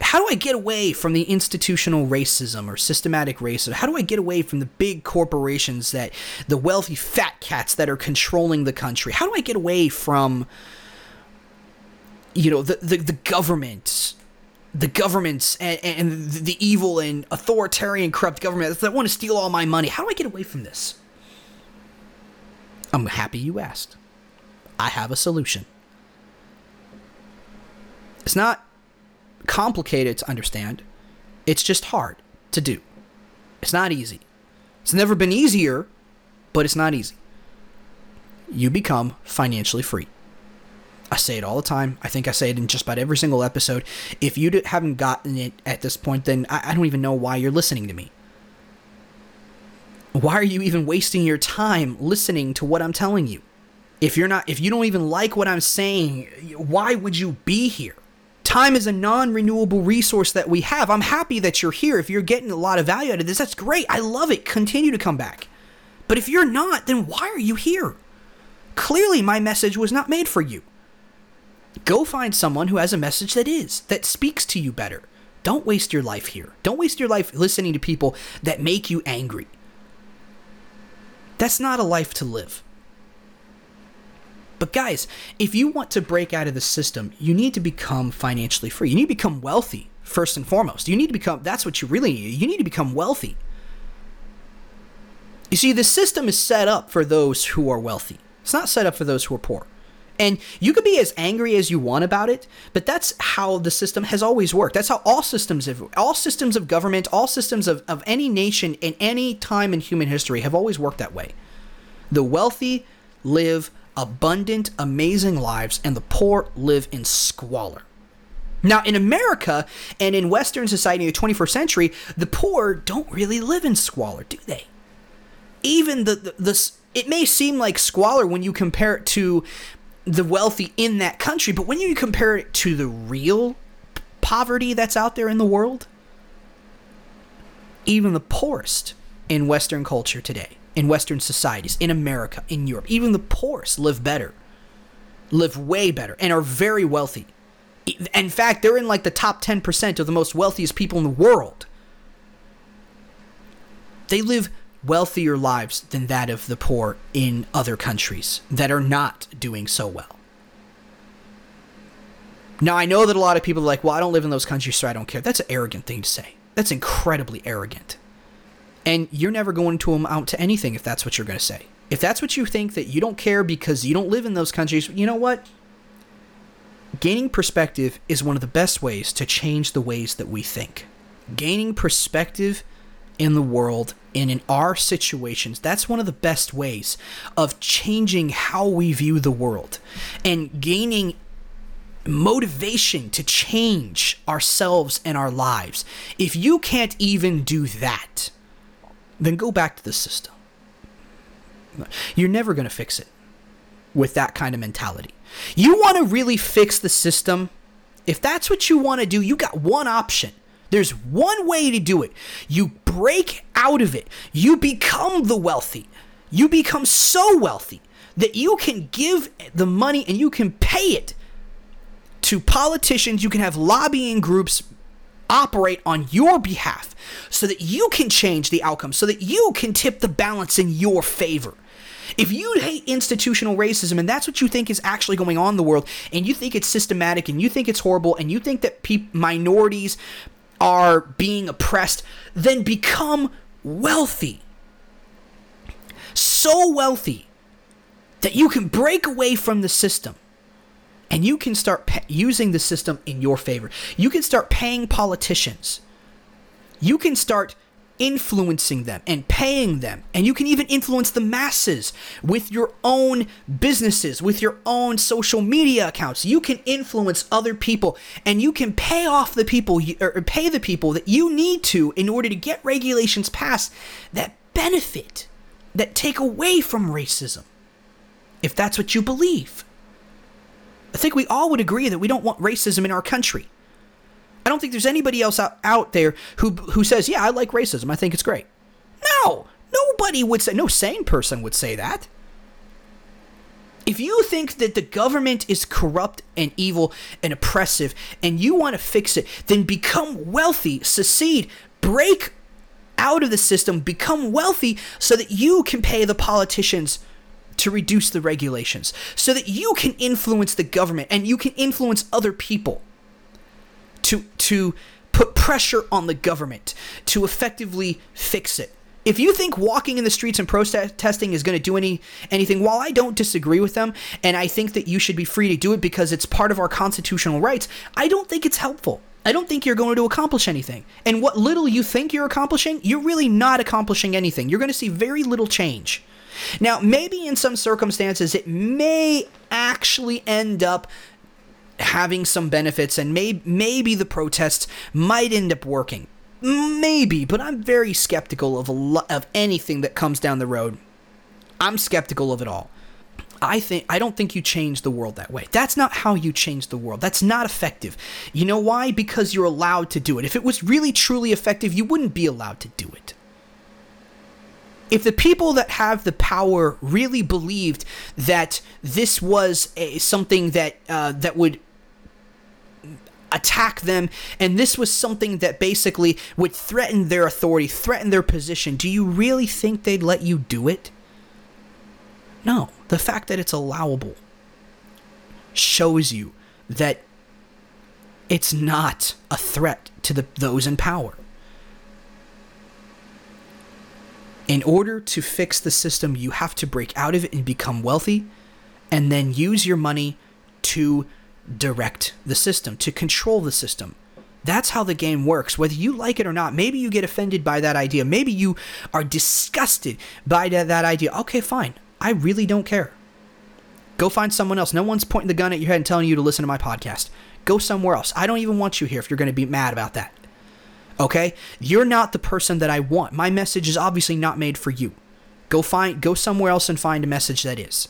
How do I get away from the institutional racism or systematic racism? How do I get away from the big corporations that the wealthy fat cats that are controlling the country? How do I get away from you know the the, the government the governments and, and the evil and authoritarian corrupt government that want to steal all my money. How do i get away from this? I'm happy you asked. I have a solution. It's not complicated to understand. It's just hard to do. It's not easy. It's never been easier but it's not easy. You become financially free I say it all the time. I think I say it in just about every single episode. If you haven't gotten it at this point, then I, I don't even know why you're listening to me. Why are you even wasting your time listening to what I'm telling you? If you're not, if you don't even like what I'm saying, why would you be here? Time is a non renewable resource that we have. I'm happy that you're here. If you're getting a lot of value out of this, that's great. I love it. Continue to come back. But if you're not, then why are you here? Clearly, my message was not made for you. Go find someone who has a message that is, that speaks to you better. Don't waste your life here. Don't waste your life listening to people that make you angry. That's not a life to live. But guys, if you want to break out of the system, you need to become financially free. You need to become wealthy first and foremost. You need to become that's what you really need. You need to become wealthy. You see, the system is set up for those who are wealthy. It's not set up for those who are poor. And you can be as angry as you want about it, but that's how the system has always worked. That's how all systems have, all systems of government, all systems of, of any nation in any time in human history have always worked that way. The wealthy live abundant, amazing lives, and the poor live in squalor. Now, in America and in Western society in the 21st century, the poor don't really live in squalor, do they? Even the, the, the it may seem like squalor when you compare it to the wealthy in that country, but when you compare it to the real poverty that's out there in the world, even the poorest in Western culture today, in Western societies, in America, in Europe, even the poorest live better, live way better, and are very wealthy. In fact, they're in like the top 10% of the most wealthiest people in the world. They live wealthier lives than that of the poor in other countries that are not doing so well. Now, I know that a lot of people are like, well, I don't live in those countries, so I don't care. That's an arrogant thing to say. That's incredibly arrogant. And you're never going to amount to anything if that's what you're going to say. If that's what you think that you don't care because you don't live in those countries, you know what? Gaining perspective is one of the best ways to change the ways that we think. Gaining perspective in the world and in our situations, that's one of the best ways of changing how we view the world and gaining motivation to change ourselves and our lives. If you can't even do that, then go back to the system. You're never going to fix it with that kind of mentality. You want to really fix the system? If that's what you want to do, you got one option there's one way to do it. You break out of it. You become the wealthy. You become so wealthy that you can give the money and you can pay it to politicians. You can have lobbying groups operate on your behalf so that you can change the outcome, so that you can tip the balance in your favor. If you hate institutional racism and that's what you think is actually going on in the world, and you think it's systematic and you think it's horrible and you think that pe- minorities are being oppressed, then become wealthy. So wealthy that you can break away from the system and you can start pa- using the system in your favor. You can start paying politicians. You can start influencing them and paying them. And you can even influence the masses with your own businesses, with your own social media accounts. You can influence other people and you can pay off the people or pay the people that you need to in order to get regulations passed that benefit, that take away from racism. If that's what you believe. I think we all would agree that we don't want racism in our country. I don't think there's anybody else out, out there who who says, "Yeah, I like racism. I think it's great." No, nobody would say. No sane person would say that. If you think that the government is corrupt and evil and oppressive and you want to fix it, then become wealthy, secede, break out of the system, become wealthy so that you can pay the politicians to reduce the regulations, so that you can influence the government and you can influence other people to to put pressure on the government to effectively fix it. If you think walking in the streets and protesting is going to do any anything, while I don't disagree with them and I think that you should be free to do it because it's part of our constitutional rights, I don't think it's helpful. I don't think you're going to accomplish anything. And what little you think you're accomplishing, you're really not accomplishing anything. You're going to see very little change. Now, maybe in some circumstances, it may actually end up having some benefits and may, maybe the protests might end up working. Maybe, but I'm very skeptical of lo- of anything that comes down the road. I'm skeptical of it all. I think I don't think you change the world that way. That's not how you change the world. That's not effective. You know why? Because you're allowed to do it. If it was really truly effective, you wouldn't be allowed to do it if the people that have the power really believed that this was a, something that uh, that would attack them and this was something that basically would threaten their authority, threaten their position, do you really think they'd let you do it? No. The fact that it's allowable shows you that it's not a threat to the, those in power. In order to fix the system, you have to break out of it and become wealthy, and then use your money to direct the system, to control the system. That's how the game works. Whether you like it or not, maybe you get offended by that idea. Maybe you are disgusted by that, that idea. Okay, fine. I really don't care. Go find someone else. No one's pointing the gun at your head and telling you to listen to my podcast. Go somewhere else. I don't even want you here if you're going to be mad about that. Okay? You're not the person that I want. My message is obviously not made for you. Go find go somewhere else and find a message that is.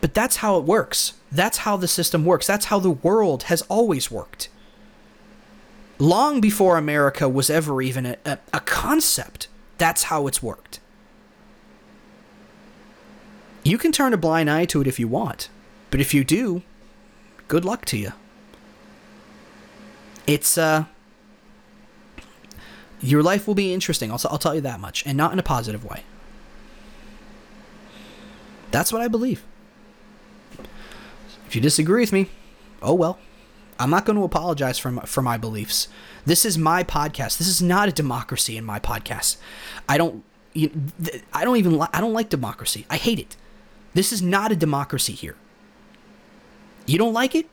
But that's how it works. That's how the system works. That's how the world has always worked. Long before America was ever even a, a, a concept, that's how it's worked. You can turn a blind eye to it if you want, but if you do, good luck to you it's uh your life will be interesting. I'll, I'll tell you that much, and not in a positive way. That's what I believe. If you disagree with me, oh well. I'm not going to apologize for my, for my beliefs. This is my podcast. This is not a democracy in my podcast. I don't you, I don't even I don't like democracy. I hate it. This is not a democracy here. You don't like it?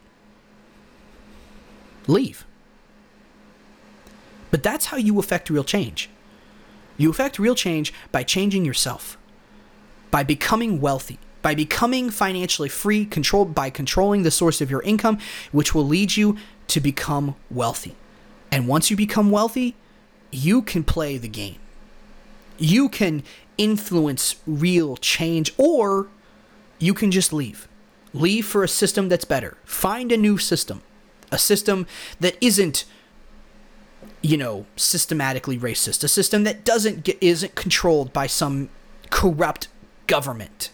Leave. But that's how you affect real change. You affect real change by changing yourself, by becoming wealthy, by becoming financially free, controlled by controlling the source of your income, which will lead you to become wealthy. And once you become wealthy, you can play the game. You can influence real change, or you can just leave. Leave for a system that's better. Find a new system, a system that isn't you know, systematically racist, a system that doesn't get isn't controlled by some corrupt government.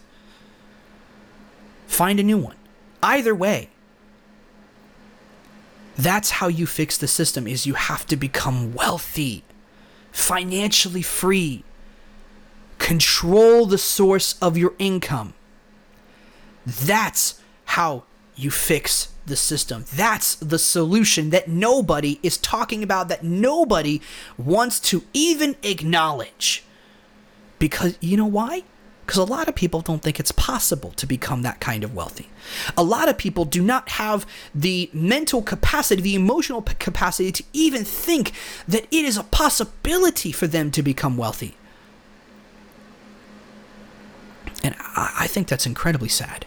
Find a new one. Either way, that's how you fix the system is you have to become wealthy, financially free, Control the source of your income. That's how you fix the system. That's the solution that nobody is talking about, that nobody wants to even acknowledge. Because you know why? Because a lot of people don't think it's possible to become that kind of wealthy. A lot of people do not have the mental capacity, the emotional capacity to even think that it is a possibility for them to become wealthy. And I, think that's incredibly sad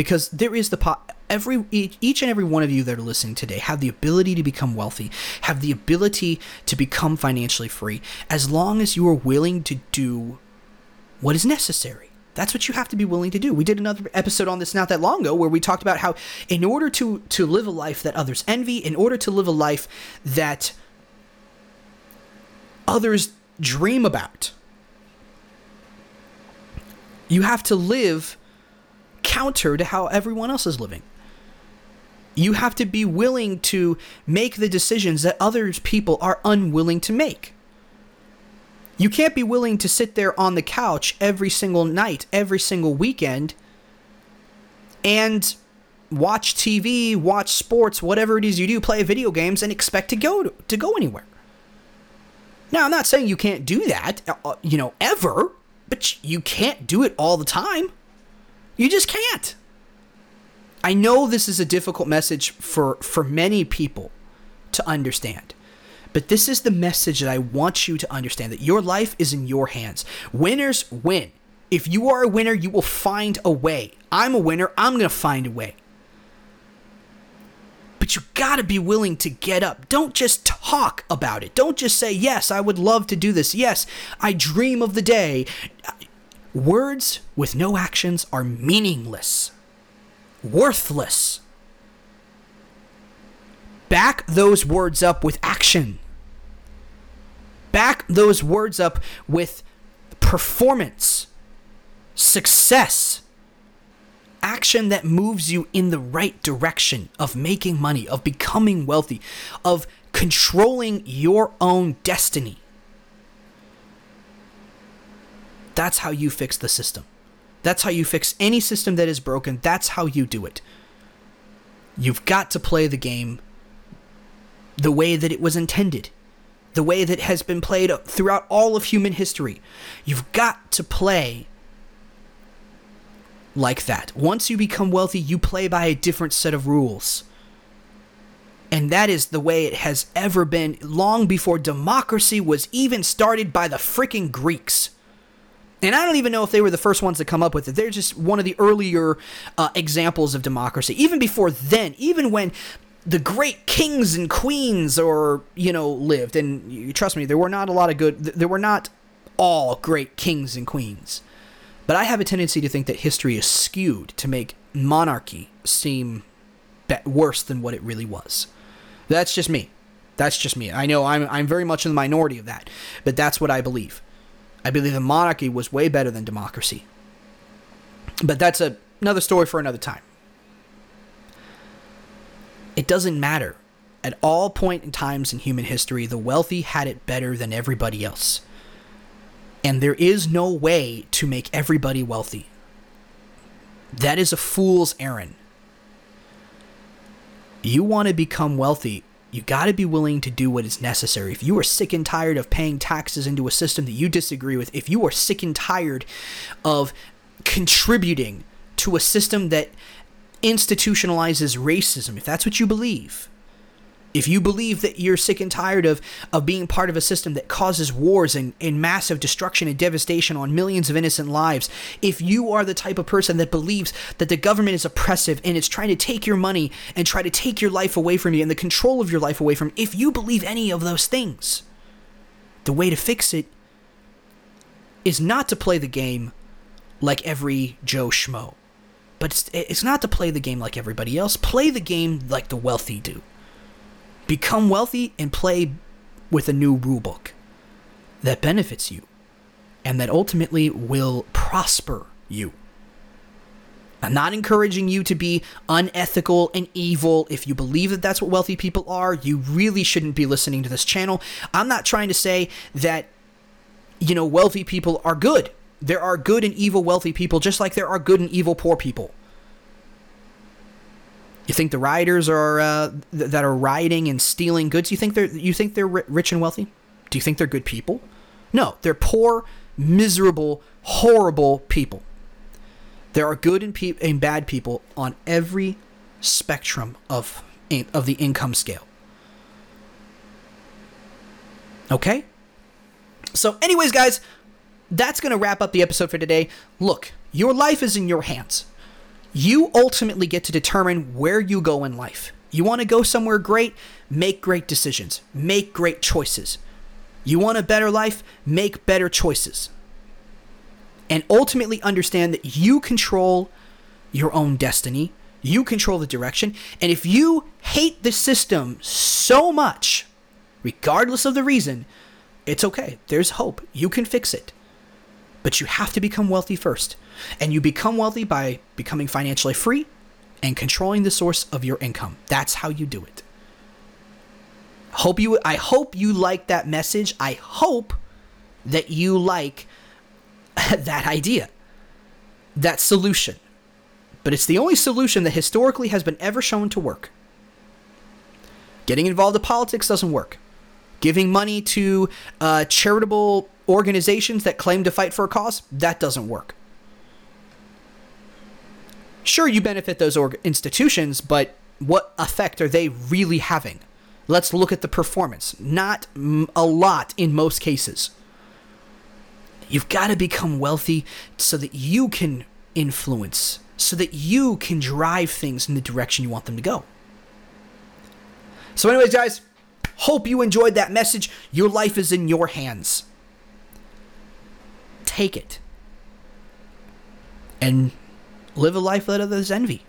because there is the po- every each and every one of you that are listening today have the ability to become wealthy, have the ability to become financially free as long as you are willing to do what is necessary. That's what you have to be willing to do. We did another episode on this not that long ago where we talked about how in order to to live a life that others envy, in order to live a life that others dream about, you have to live counter to how everyone else is living. You have to be willing to make the decisions that other people are unwilling to make. You can't be willing to sit there on the couch every single night, every single weekend, and watch TV, watch sports, whatever it is you do, play video games, and expect to go to, to go anywhere. Now, I'm not saying you can't do that, uh, you know, ever, but you can't do it all the time. You just can't. I know this is a difficult message for for many people to understand. But this is the message that I want you to understand that your life is in your hands. Winners win. If you are a winner, you will find a way. I'm a winner, I'm going to find a way. But you got to be willing to get up. Don't just talk about it. Don't just say, Yes, I would love to do this. Yes, I dream of the day. Words with no actions are meaningless, worthless. Back those words up with action. Back those words up with performance, success, action that moves you in the right direction of making money, of becoming wealthy, of controlling your own destiny. That's how you fix the system. That's how you fix any system that is broken. That's how you do it. You've got to play the game the way that it was intended, the way that has been played throughout all of human history. You've got to play like that. Once you become wealthy, you play by a different set of rules. And that is the way it has ever been long before democracy was even started by the freaking Greeks. And I don't even know if they were the first ones to come up with it. They're just one of the earlier uh, examples of democracy. Even before then, even when the great kings and queens or you know lived and trust me there were not a lot of good there were not all great kings and queens. But i have a tendency to think that history is skewed to make monarchy seem worse than what it really was. That's just me. That's just me. I know i'm i'm very much in the minority of that but that's what i believe i believe the monarchy was way better than democracy but that's a, another story for another time it doesn't matter. At all point in times in human history, the wealthy had it better than everybody else. And there is no way to make everybody wealthy. That is a fool's errand. You want to become wealthy, you got to be willing to do what is necessary. If you are sick and tired of paying taxes into a system that you disagree with, if you are sick and tired of contributing to a system that institutionalizes racism, if that's what you believe, if you believe that you're sick and tired of, of being part of a system that causes wars and, and massive destruction and devastation on millions of innocent lives, if you are the type of person that believes that the government is oppressive and it's trying to take your money and try to take your life away from you and the control of your life away from you, if you believe any of those things, the way to fix it is not to play the game like every Joe Schmo. But it's, it's not to play the game like everybody else. Play the game like the wealthy do. Become wealthy and play with a new rulebook that benefits you and that ultimately will prosper you. I'm not encouraging you to be unethical and evil. If you believe that that's what wealthy people are, you really shouldn't be listening to this channel. I'm not trying to say that, you know, wealthy people are good. there are good and evil wealthy people, just like there are good and evil poor people. You think the rioters are uh, th- that are rioting and stealing goods? You think they're you think they're ri- rich and wealthy? Do you think they're good people? No, they're poor, miserable, horrible people. There are good and, pe- and bad people on every spectrum of of the income scale. Okay? So, anyways, guys, that's going to wrap up the episode for today. Look, your life is in your hands. You ultimately get to determine where you go in life. You want to go somewhere great? Make great decisions, make great choices. You want a better life? Make better choices. And ultimately understand that you control your own destiny, you control the direction. And if you hate the system so much, regardless of the reason, it's okay. There's hope. You can fix it. But you have to become wealthy first. And you become wealthy by becoming financially free and controlling the source of your income. That's how you do it. Hope you I hope you like that message. I hope that you like that idea. That solution. But it's the only solution that historically has been ever shown to work. Getting involved in politics doesn't work. Giving money to uh, charitable organizations that claim to fight for a cause, that doesn't work. Sure, you benefit those org- institutions, but what effect are they really having? Let's look at the performance. Not a lot in most cases. You've got to become wealthy so that you can influence, so that you can drive things in the direction you want them to go. So, anyways, guys, hope you enjoyed that message. Your life is in your hands. Take it and live a life that others envy.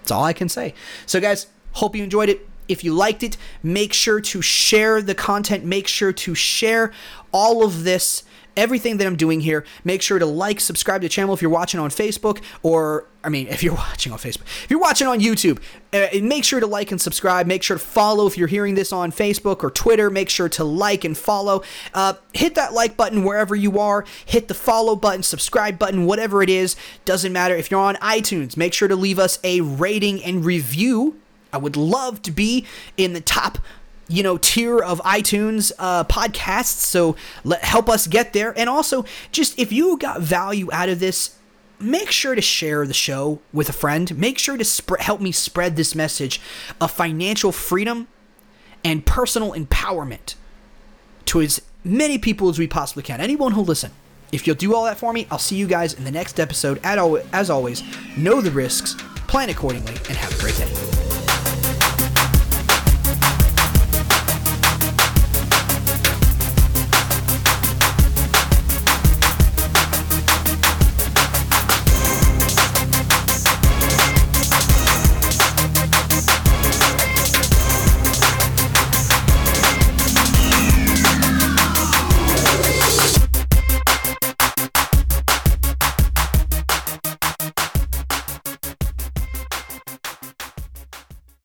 That's all I can say. So, guys, hope you enjoyed it. If you liked it, make sure to share the content. Make sure to share all of this, everything that I'm doing here. Make sure to like, subscribe to the channel if you're watching on Facebook, or, I mean, if you're watching on Facebook, if you're watching on YouTube, uh, make sure to like and subscribe. Make sure to follow if you're hearing this on Facebook or Twitter. Make sure to like and follow. Uh, hit that like button wherever you are. Hit the follow button, subscribe button, whatever it is. Doesn't matter. If you're on iTunes, make sure to leave us a rating and review I would love to be in the top you know tier of iTunes uh, podcasts. So let help us get there. And also, just if you got value out of this, make sure to share the show with a friend. Make sure to sp- help me spread this message of financial freedom and personal empowerment to as many people as we possibly can. Anyone who'll listen. If you'll do all that for me, I'll see you guys in the next episode. As always, know the risks, plan accordingly, and have a great day.